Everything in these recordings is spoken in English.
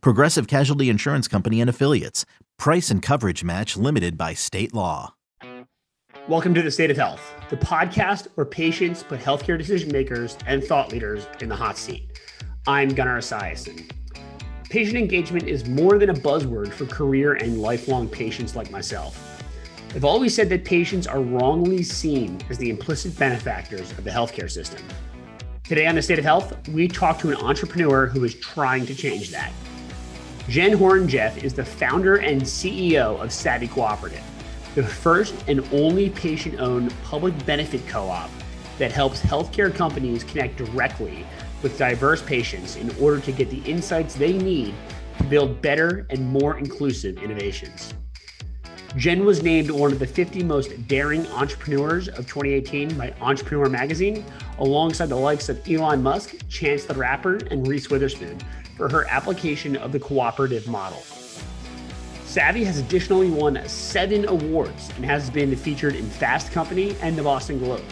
Progressive Casualty Insurance Company and Affiliates. Price and coverage match limited by state law. Welcome to the State of Health, the podcast where patients put healthcare decision makers and thought leaders in the hot seat. I'm Gunnar Esiason. Patient engagement is more than a buzzword for career and lifelong patients like myself. I've always said that patients are wrongly seen as the implicit benefactors of the healthcare system. Today on the State of Health, we talk to an entrepreneur who is trying to change that. Jen Horonjeff is the founder and CEO of Savvy Cooperative, the first and only patient owned public benefit co op that helps healthcare companies connect directly with diverse patients in order to get the insights they need to build better and more inclusive innovations. Jen was named one of the 50 most daring entrepreneurs of 2018 by Entrepreneur Magazine, alongside the likes of Elon Musk, Chance the Rapper, and Reese Witherspoon for her application of the cooperative model. Savvy has additionally won seven awards and has been featured in Fast Company and the Boston Globe.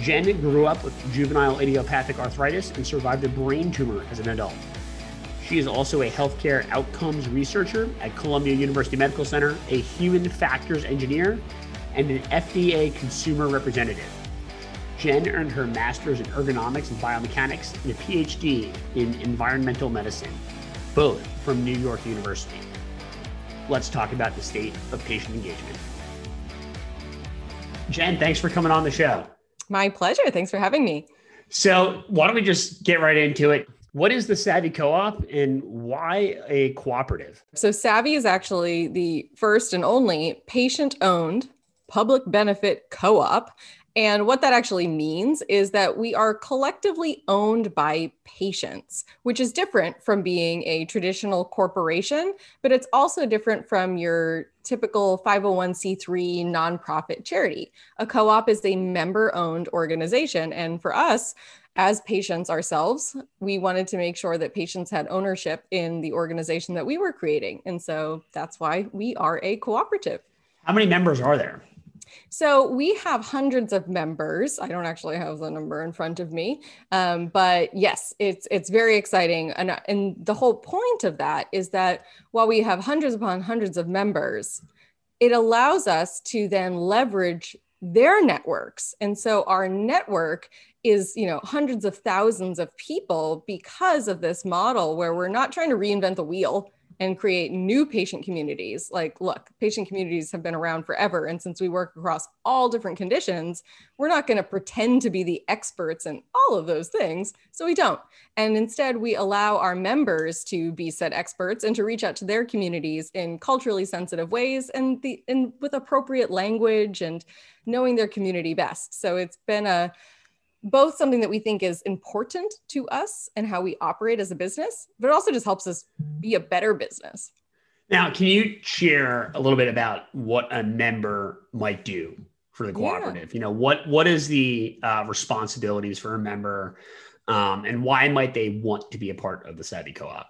Jen grew up with juvenile idiopathic arthritis and survived a brain tumor as an adult. She is also a healthcare outcomes researcher at Columbia University Medical Center, a human factors engineer, and an FDA consumer representative. Jen earned her master's in ergonomics and biomechanics and a PhD in environmental medicine, both from New York University. Let's talk about the state of patient engagement. Jen, thanks for coming on the show. My pleasure. Thanks for having me. So, why don't we just get right into it? What is the Savvy Co op and why a cooperative? So, Savvy is actually the first and only patient owned public benefit co op. And what that actually means is that we are collectively owned by patients, which is different from being a traditional corporation, but it's also different from your typical 501c3 nonprofit charity. A co op is a member owned organization. And for us, as patients ourselves, we wanted to make sure that patients had ownership in the organization that we were creating. And so that's why we are a cooperative. How many members are there? So we have hundreds of members. I don't actually have the number in front of me, um, but yes, it's it's very exciting. And and the whole point of that is that while we have hundreds upon hundreds of members, it allows us to then leverage their networks. And so our network is you know hundreds of thousands of people because of this model where we're not trying to reinvent the wheel and create new patient communities. Like look patient communities have been around forever and since we work across all different conditions we're not going to pretend to be the experts in all of those things so we don't. And instead we allow our members to be said experts and to reach out to their communities in culturally sensitive ways and the and with appropriate language and knowing their community best. So it's been a both something that we think is important to us and how we operate as a business, but it also just helps us be a better business. Now, can you share a little bit about what a member might do for the cooperative? Yeah. You know, what what is the uh, responsibilities for a member, um, and why might they want to be a part of the Savvy Co-op?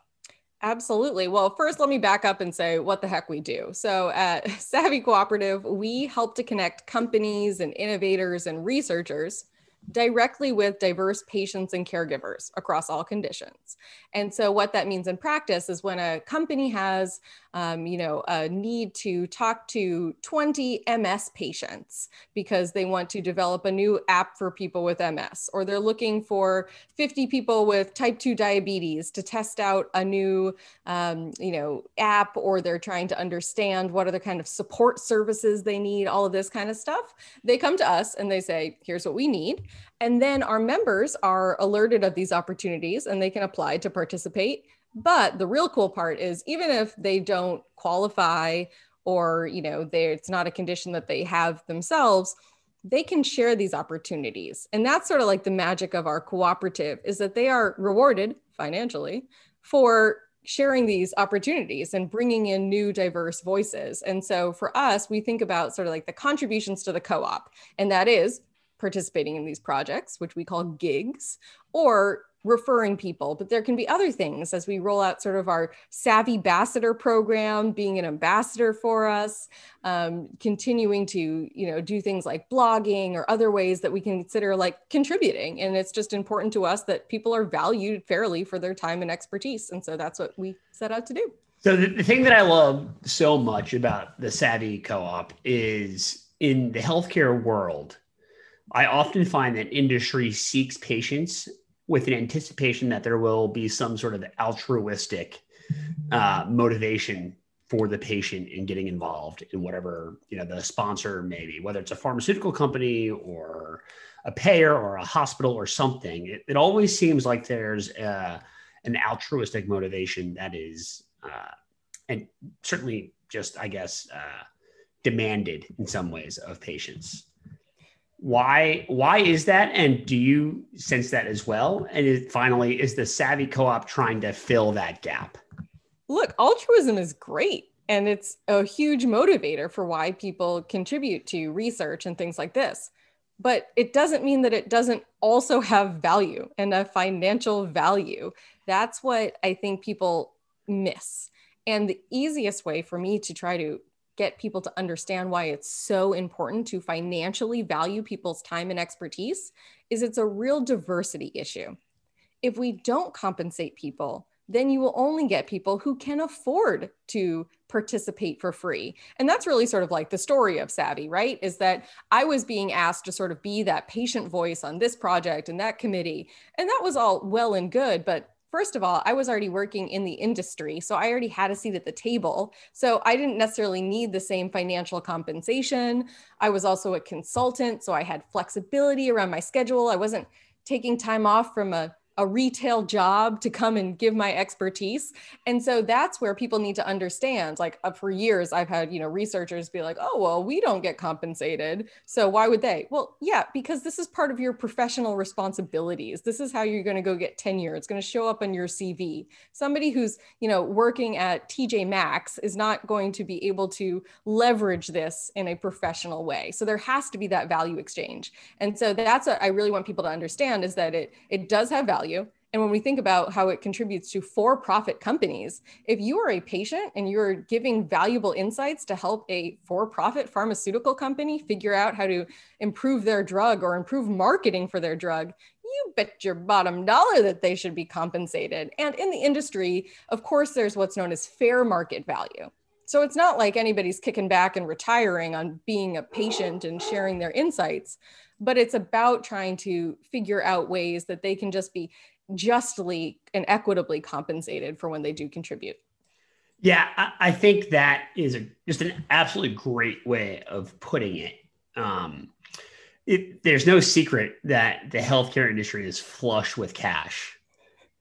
Absolutely. Well, first, let me back up and say what the heck we do. So, at Savvy Cooperative, we help to connect companies and innovators and researchers directly with diverse patients and caregivers across all conditions. And so what that means in practice is when a company has, um, you know, a need to talk to 20 MS patients because they want to develop a new app for people with MS, or they're looking for 50 people with type 2 diabetes to test out a new, um, you know, app, or they're trying to understand what other kind of support services they need, all of this kind of stuff. They come to us and they say, here's what we need. And then our members are alerted of these opportunities and they can apply to participate. But the real cool part is even if they don't qualify or, you know, it's not a condition that they have themselves, they can share these opportunities. And that's sort of like the magic of our cooperative is that they are rewarded financially for sharing these opportunities and bringing in new diverse voices. And so for us, we think about sort of like the contributions to the co op, and that is participating in these projects, which we call gigs, or referring people, but there can be other things as we roll out sort of our Savvy Ambassador program, being an ambassador for us, um, continuing to you know do things like blogging or other ways that we can consider like contributing. And it's just important to us that people are valued fairly for their time and expertise, and so that's what we set out to do. So the, the thing that I love so much about the Savvy Co-op is in the healthcare world. I often find that industry seeks patients with an anticipation that there will be some sort of altruistic uh, motivation for the patient in getting involved in whatever you know the sponsor may be, whether it's a pharmaceutical company or a payer or a hospital or something. It, it always seems like there's uh, an altruistic motivation that is, uh, and certainly just I guess uh, demanded in some ways of patients why why is that? And do you sense that as well? And it, finally is the savvy co-op trying to fill that gap? Look altruism is great and it's a huge motivator for why people contribute to research and things like this. But it doesn't mean that it doesn't also have value and a financial value. That's what i think people miss. And the easiest way for me to try to get people to understand why it's so important to financially value people's time and expertise is it's a real diversity issue. If we don't compensate people, then you will only get people who can afford to participate for free. And that's really sort of like the story of Savvy, right? Is that I was being asked to sort of be that patient voice on this project and that committee. And that was all well and good, but first of all, I was already working in the industry. So I already had a seat at the table. So I didn't necessarily need the same financial compensation. I was also a consultant. So I had flexibility around my schedule. I wasn't taking time off from a a retail job to come and give my expertise. And so that's where people need to understand like uh, for years i've had you know researchers be like oh well we don't get compensated so why would they? Well yeah because this is part of your professional responsibilities. This is how you're going to go get tenure. It's going to show up on your cv somebody who's you know working at tj maxx is not going to be able to leverage this in a professional way. So there has to be that value exchange. And so that's what i really want people to understand is that it it does have value value. And when we think about how it contributes to for profit companies, if you are a patient and you're giving valuable insights to help a for profit pharmaceutical company figure out how to improve their drug or improve marketing for their drug, you bet your bottom dollar that they should be compensated. And in the industry, of course, there's what's known as fair market value. So it's not like anybody's kicking back and retiring on being a patient and sharing their insights, but it's about trying to figure out ways that they can just be justly and equitably compensated for when they do contribute. Yeah, I, I think that is a, just an absolutely great way of putting it. Um, it. There's no secret that the healthcare industry is flush with cash.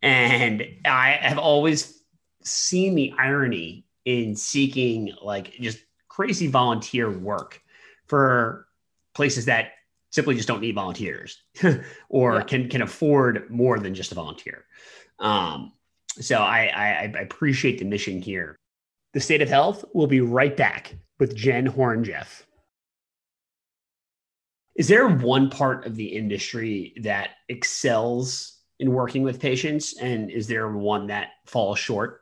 And I have always seen the irony in seeking like just crazy volunteer work for places that simply just don't need volunteers or yeah. can can afford more than just a volunteer. Um, so I, I, I appreciate the mission here. The state of health will be right back with Jen Horonjeff. Is there one part of the industry that excels in working with patients, and is there one that falls short?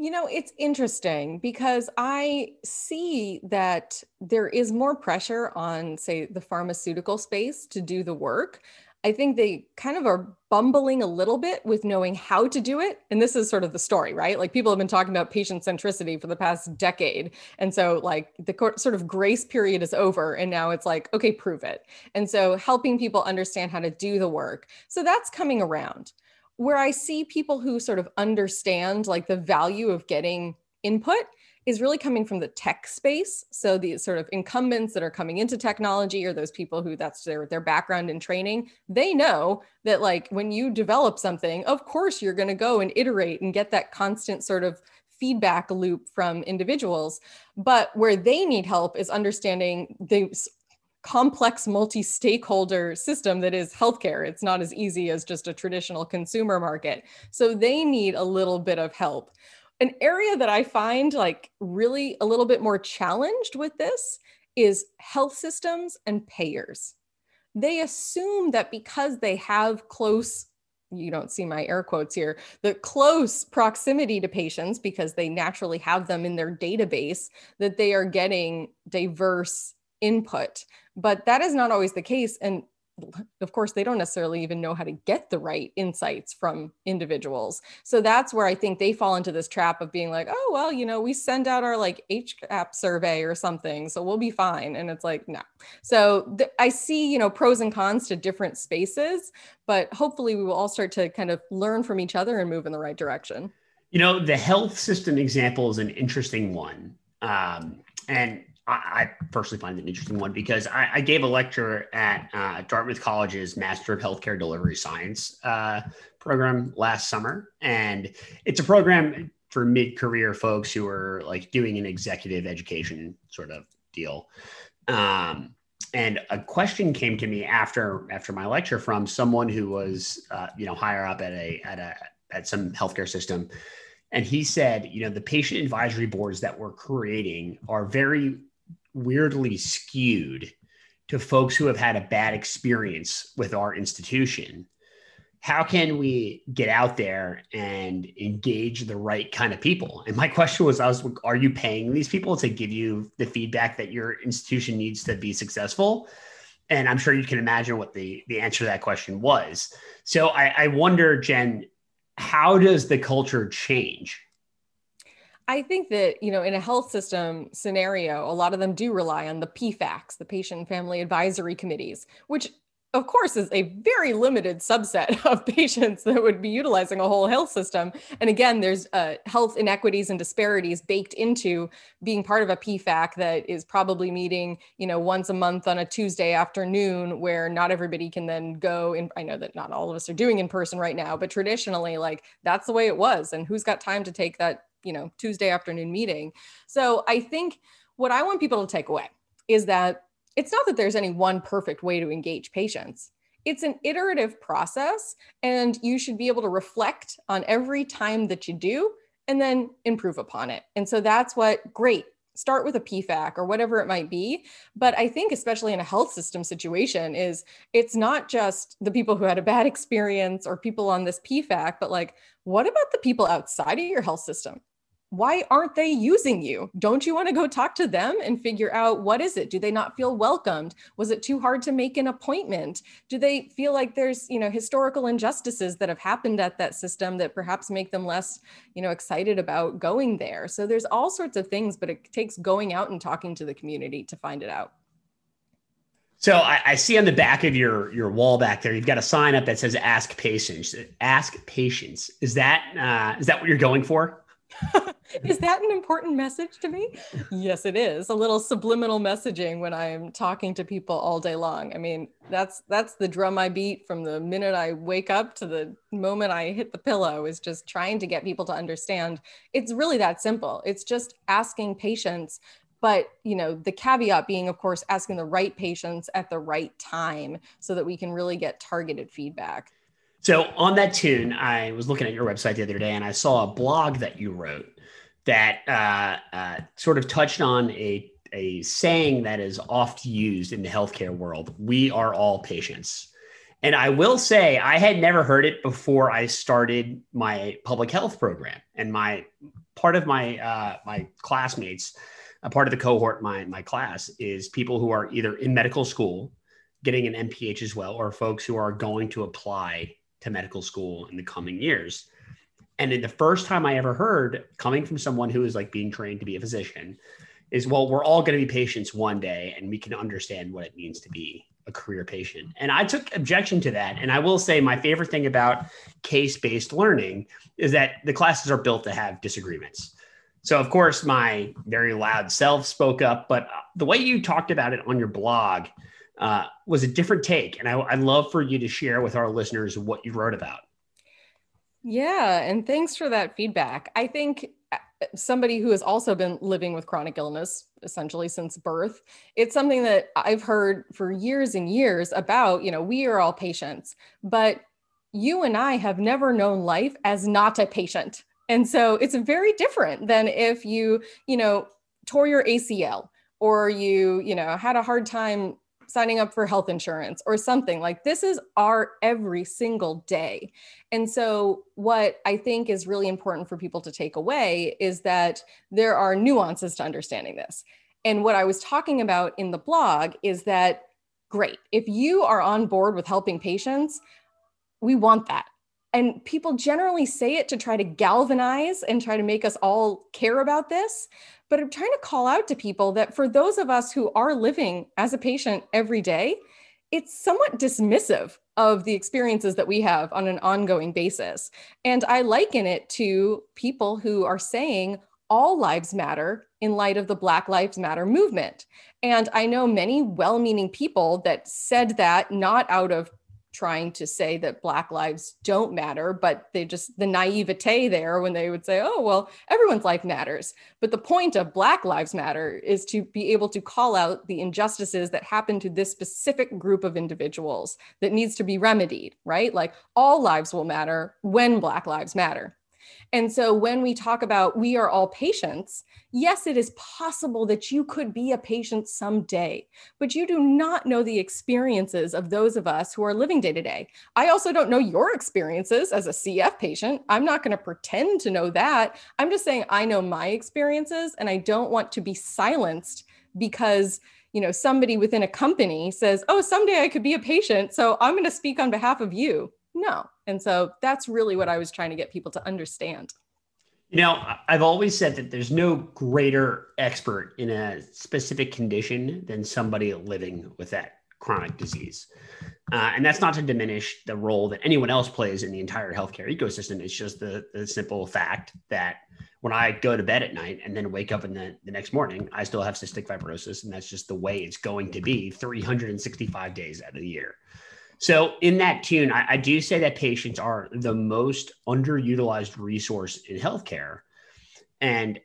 You know, it's interesting because I see that there is more pressure on, say, the pharmaceutical space to do the work. I think they kind of are bumbling a little bit with knowing how to do it. And this is sort of the story, right? Like people have been talking about patient centricity for the past decade. And so, like, the sort of grace period is over. And now it's like, okay, prove it. And so, helping people understand how to do the work. So, that's coming around where I see people who sort of understand like the value of getting input is really coming from the tech space. So the sort of incumbents that are coming into technology or those people who that's their their background and training, they know that like when you develop something, of course you're going to go and iterate and get that constant sort of feedback loop from individuals. But where they need help is understanding the complex multi-stakeholder system that is healthcare. It's not as easy as just a traditional consumer market. So they need a little bit of help. An area that I find like really a little bit more challenged with this is health systems and payers. They assume that because they have close you don't see my air quotes here, the close proximity to patients because they naturally have them in their database, that they are getting diverse input. But that is not always the case. And of course, they don't necessarily even know how to get the right insights from individuals. So that's where I think they fall into this trap of being like, oh, well, you know, we send out our like HCAHPS survey or something, so we'll be fine. And it's like, no. So th- I see, you know, pros and cons to different spaces, but hopefully we will all start to kind of learn from each other and move in the right direction. You know, the health system example is an interesting one. Um, and I, personally find it an interesting one because I, I gave a lecture at uh, Dartmouth College's Master of Healthcare Delivery Science uh, program last summer, and it's a program for mid-career folks who are like doing an executive education sort of deal. Um, and a question came to me after after my lecture from someone who was uh, you know higher up at a at a at some healthcare system and he said you know the patient advisory boards that we're creating are very weirdly skewed to folks who have had a bad experience with our institution. How can we get out there and engage the right kind of people? And my question was i was are you paying these people to give you the feedback that your institution needs to be successful? And i'm sure you can imagine what the the answer to that question was. So i, I wonder jen how does the culture change I think that, you know, in a health system scenario, a lot of them do rely on the PFACs, the patient and family advisory committees, which of course is a very limited subset of patients that would be utilizing a whole health system. And again, there's uh, health inequities and disparities baked into being part of a PFAC that is probably meeting, you know, once a month on a Tuesday afternoon where not everybody can then go in. I know that not all of us are doing in person right now, but traditionally like that's the way it was. And who's got time to take that you know tuesday afternoon meeting so i think what i want people to take away is that it's not that there's any one perfect way to engage patients it's an iterative process and you should be able to reflect on every time that you do and then improve upon it and so that's what great start with a PFAC or whatever it might be. But I think, especially in a health system situation, is it's not just the people who had a bad experience or people on this PFAC, but like, what about the people outside of your health system? Why aren't they using you? Don't you want to go talk to them and figure out what is it? Do they not feel welcomed? Was it too hard to make an appointment? Do they feel like there's, you know, historical injustices that have happened at that system that perhaps make them less, you know, excited about going there? So there's all sorts of things, but it takes going out and talking to the community to find it out. So I, I, see on the back of your your wall back there, you've got a sign up that says "Ask Patients." Ask Patients. Is that uh, is that what you're going for? is that an important message to me? Yes, it is. A little subliminal messaging when I'm talking to people all day long. I mean, that's that's the drum I beat from the minute I wake up to the moment I hit the pillow is just trying to get people to understand it's really that simple. It's just asking patients but you know the caveat being of course asking the right patients at the right time so that we can really get targeted feedback so on that tune, I was looking at your website the other day and I saw a blog that you wrote that uh, uh, sort of touched on a, a saying that is oft used in the healthcare world. We are all patients. And I will say, I had never heard it before I started my public health program. And my part of my uh, my classmates, a part of the cohort, my my class is people who are either in medical school, getting an MPH as well, or folks who are going to apply to medical school in the coming years. And the first time I ever heard coming from someone who is like being trained to be a physician is, well, we're all going to be patients one day and we can understand what it means to be a career patient. And I took objection to that. And I will say my favorite thing about case based learning is that the classes are built to have disagreements. So, of course, my very loud self spoke up, but the way you talked about it on your blog uh, was a different take. And I, I'd love for you to share with our listeners what you wrote about. Yeah, and thanks for that feedback. I think somebody who has also been living with chronic illness essentially since birth it's something that i've heard for years and years about you know we are all patients but you and i have never known life as not a patient and so it's very different than if you you know tore your acl or you you know had a hard time signing up for health insurance or something like this is our every single day. And so, what I think is really important for people to take away is that there are nuances to understanding this. And what I was talking about in the blog is that great, if you are on board with helping patients, we want that. And people generally say it to try to galvanize and try to make us all care about this. But I'm trying to call out to people that for those of us who are living as a patient every day, it's somewhat dismissive of the experiences that we have on an ongoing basis. And I liken it to people who are saying all lives matter in light of the Black Lives Matter movement. And I know many well meaning people that said that not out of trying to say that black lives don't matter but they just the naivete there when they would say oh well everyone's life matters. But the point of black lives matter is to be able to call out the injustices that happen to this specific group of individuals that needs to be remedied right? Like all lives will matter when black lives matter and so when we talk about we are all patients, yes, it is possible that you could be a patient someday, but you do not know the experiences of those of us who are living day to day. I also don't know your experiences as a CF patient. I'm not going to pretend to know that. I'm just saying I know my experiences and I don't want to be silenced because you know somebody within a company says oh someday i could be a patient so i'm going to speak on behalf of you no. And so that's really what I was trying to get people to understand. You know, I've always said that there's no greater expert in a specific condition than somebody living with that chronic disease. Uh, and that's not to diminish the role that anyone else plays in the entire healthcare ecosystem. It's just the, the simple fact that when I go to bed at night and then wake up in the, the next morning, I still have cystic fibrosis. And that's just the way it's going to be 365 days out of the year. So, in that tune, I, I, do say that patients are the most underutilized resource in healthcare. And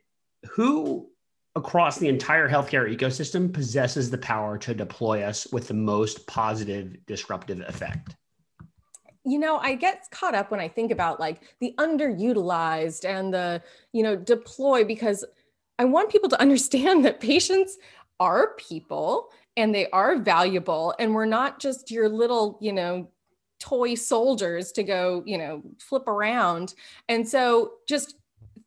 who across the entire healthcare ecosystem possesses the power to deploy us with the most positive disruptive effect? you know i get caught up when i think about like the underutilized and the you know deploy because i want people to understand that patients are people and they are valuable. And we're not just your little you know toy soldiers to go you know flip around. And so just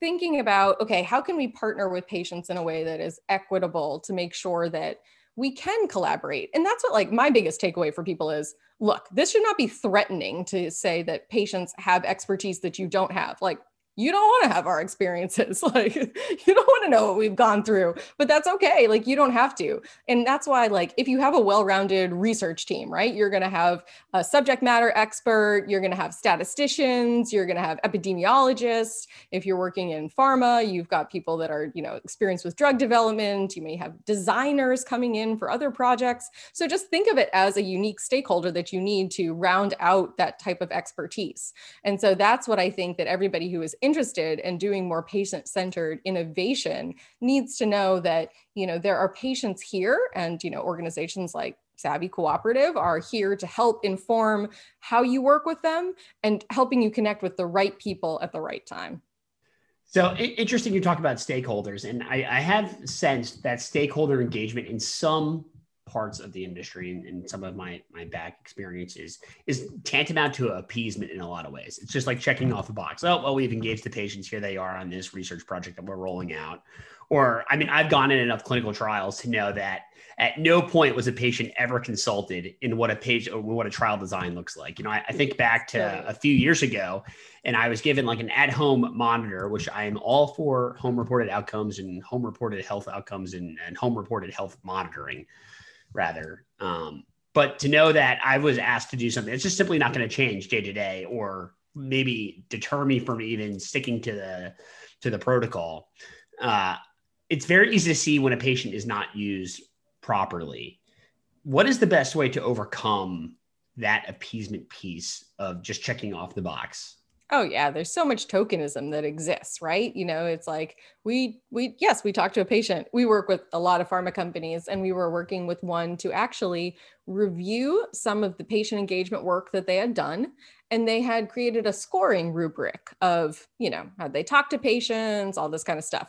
thinking about okay how can we partner with patients in a way that is equitable to make sure that we can collaborate? And that's what like my biggest takeaway for people is look this should not be threatening to say that patients have expertise that you don't have. Like you don't want to have our experiences like you don't want to know what we've gone through but that's okay like you don't have to and that's why like if you have a well-rounded research team right you're going to have a subject matter expert you're going to have statisticians you're going to have epidemiologists if you're working in pharma you've got people that are you know experienced with drug development you may have designers coming in for other projects so just think of it as a unique stakeholder that you need to round out that type of expertise and so that's what i think that everybody who is interested in doing more patient-centered innovation needs to know that you know there are patients here and you know organizations like Savvy Cooperative are here to help inform how you work with them and helping you connect with the right people at the right time. So interesting you talk about stakeholders, and I, I have sensed that stakeholder engagement in some parts of the industry and, and, some of my my back experiences is tantamount to appeasement in a lot of ways. It's just like checking off a box. Oh, well, we've engaged the patients. Here they are on this research project that we're rolling out. Or, I mean, I've gone in enough clinical trials to know that at no point was a patient ever consulted in what a page or what a trial design looks like. You know, I, I think back to a few years ago, and I was given like an at-home monitor, which I am all for home reported outcomes and home reported health outcomes and, and home reported health monitoring rather. Um, but to know that I was asked to do something, it's just simply not going to change day to day, or maybe deter me from even sticking to the to the protocol. Uh, it's very easy to see when a patient is not used properly. What is the best way to overcome that appeasement piece of just checking off the box? Oh yeah, there's so much tokenism that exists, right? You know, it's like we we yes, we talk to a patient. We work with a lot of pharma companies and we were working with one to actually review some of the patient engagement work that they had done and they had created a scoring rubric of, you know, how they talk to patients, all this kind of stuff.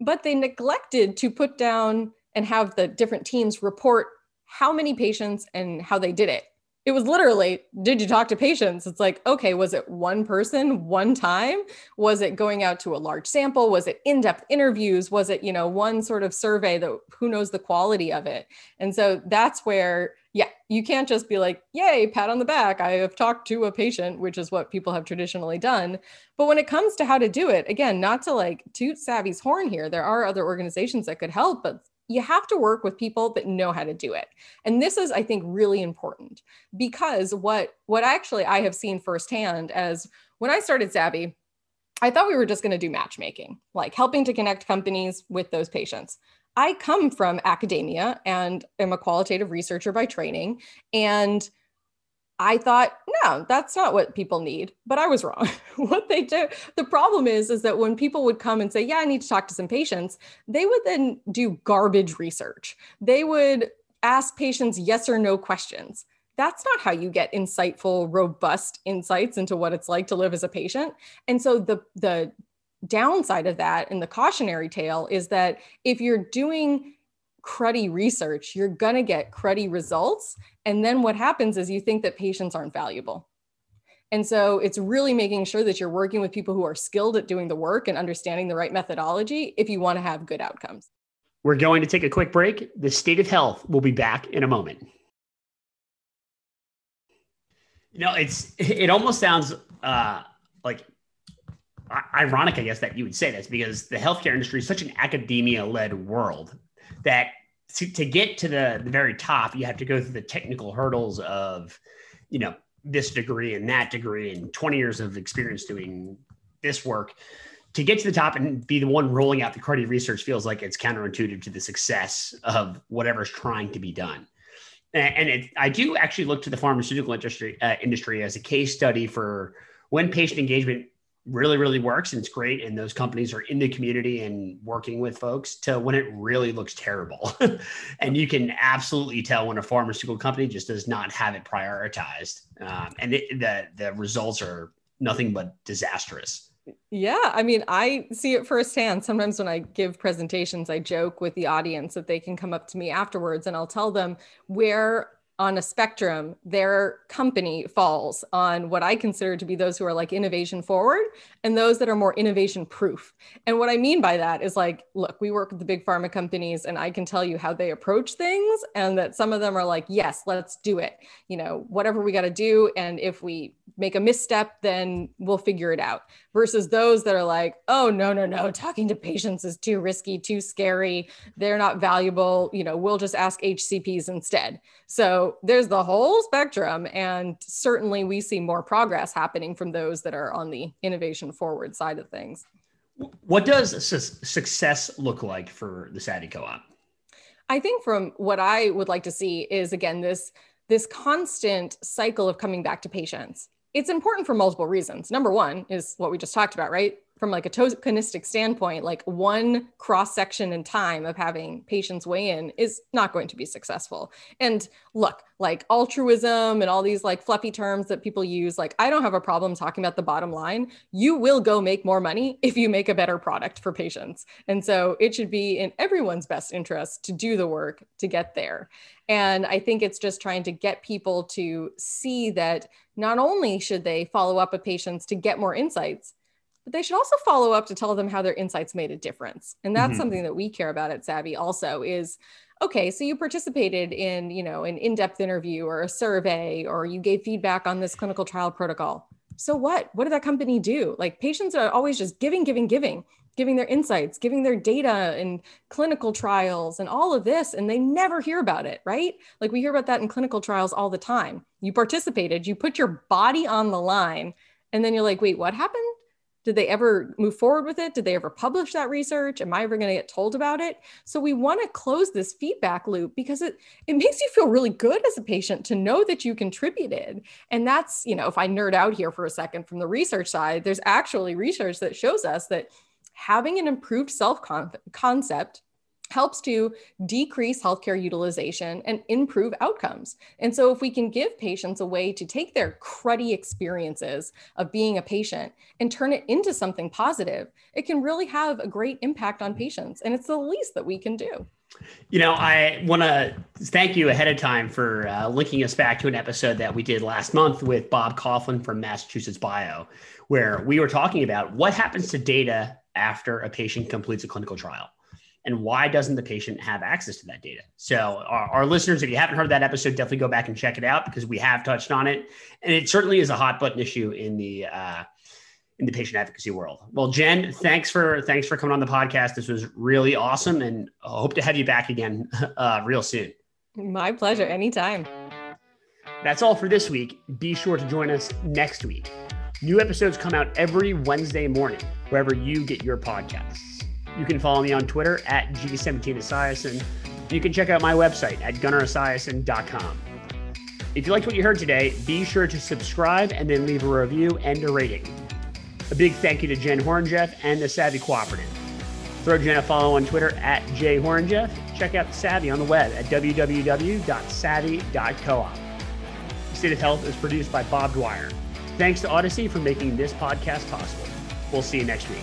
But they neglected to put down and have the different teams report how many patients and how they did it it was literally did you talk to patients? It's like okay was it one person one time? Was it going out to a large sample? Was it in-depth interviews? Was it you know one sort of survey that who knows the quality of it? And so that's where yeah you can't just be like yay pat on the back i have talked to a patient which is what people have traditionally done. But when it comes to how to do it again not to like toot savvy's horn here there are other organizations that could help but you have to work with people that know how to do it. And this is i think really important because what what actually i have seen firsthand as when i started savvy i thought we were just going to do matchmaking like helping to connect companies with those patients. I come from academia and am a qualitative researcher by training and I thought, no, that's not what people need. But I was wrong. what they do, the problem is, is that when people would come and say, yeah, I need to talk to some patients, they would then do garbage research. They would ask patients yes or no questions. That's not how you get insightful, robust insights into what it's like to live as a patient. And so the the downside of that and the cautionary tale is that if you're doing cruddy research, you're going to get cruddy results. And then what happens is you think that patients aren't valuable. And so it's really making sure that you're working with people who are skilled at doing the work and understanding the right methodology if you want to have good outcomes. We're going to take a quick break. The state of health will be back in a moment. You know, it's it almost sounds uh, like ironic, I guess, that you would say this because the healthcare industry is such an academia-led world that to, to get to the, the very top, you have to go through the technical hurdles of, you know, this degree and that degree and 20 years of experience doing this work to get to the top and be the one rolling out the cruddy research feels like it's counterintuitive to the success of whatever's trying to be done. And it, I do actually look to the pharmaceutical industry, uh, industry as a case study for when patient engagement really really works and it's great and those companies are in the community and working with folks to when it really looks terrible. And you can absolutely tell when a pharmaceutical company just does not have it prioritized um, and it, the the results are nothing but disastrous. Yeah, I mean, I see it firsthand. Sometimes when I give presentations, I joke with the audience that they can come up to me afterwards and I'll tell them where on a spectrum, their company falls on what I consider to be those who are like innovation forward and those that are more innovation proof. And what I mean by that is like, look, we work with the big pharma companies and I can tell you how they approach things and that some of them are like, yes, let's do it. You know, whatever we got to do. And if we make a misstep, then we'll figure it out. Versus those that are like, oh, no, no, no, talking to patients is too risky, too scary. They're not valuable. You know, we'll just ask HCPs instead. So there's the whole spectrum. And certainly we see more progress happening from those that are on the innovation forward side of things. What does su- success look like for the Savvy Co-op? I think from what I would like to see is again this this constant cycle of coming back to patients. It's important for multiple reasons. Number one is what we just talked about, right? From like a tokenistic standpoint, like one cross section in time of having patients weigh in is not going to be successful. And look, like altruism and all these like fluffy terms that people use, like I don't have a problem talking about the bottom line. You will go make more money if you make a better product for patients. And so it should be in everyone's best interest to do the work to get there. And I think it's just trying to get people to see that not only should they follow up with patients to get more insights, but they should also follow up to tell them how their insights made a difference. And that's mm-hmm. something that we care about at savvy also is okay so you participated in you know an in-depth interview or a survey or you gave feedback on this clinical trial protocol. So what? What did that company do? Like patients are always just giving giving giving giving their insights giving their data and clinical trials and all of this and they never hear about it right? Like we hear about that in clinical trials all the time. You participated you put your body on the line and then you're like wait what happened Did they ever move forward with it? Did they ever publish that research? Am I ever going to get told about it? So we want to close this feedback loop because it it makes you feel really good as a patient to know that you contributed. And that's, you know, if I nerd out here for a second from the research side, there's actually research that shows us that having an improved self concept helps to decrease healthcare utilization and improve outcomes. And so, if we can give patients a way to take their cruddy experiences of being a patient and turn it into something positive, it can really have a great impact on patients. And it's the least that we can do. You know, I want to thank you ahead of time for uh, linking us back to an episode that we did last month with Bob Coughlin from Massachusetts Bio, where we were talking about what happens to data after a patient completes a clinical trial and why doesn't the patient have access to that data? So our, our, listeners if you haven't heard that episode definitely go back and check it out because we have touched on it. And it certainly is a hot button issue in the uh, in the patient advocacy world. Well jen thanks for thanks for coming on the podcast. This was really awesome and I hope to have you back again uh, real soon. My pleasure. Anytime. That's all for this week. Be sure to join us next week. New episodes come out every wednesday morning wherever you get your podcasts you can follow me on Twitter at G17Esiason. You can check out my website at gunnaresiason.com. If you liked what you heard today, be sure to subscribe and then leave a review and a rating. A big thank you to Jen Horonjeff and the Savvy Cooperative. Throw Jen a follow on Twitter at jhoronjeff. Check out Savvy on the web at www.savvy.coop. State of Health is produced by Bob Dwyer. Thanks to Odyssey for making this podcast possible. We'll see you next week.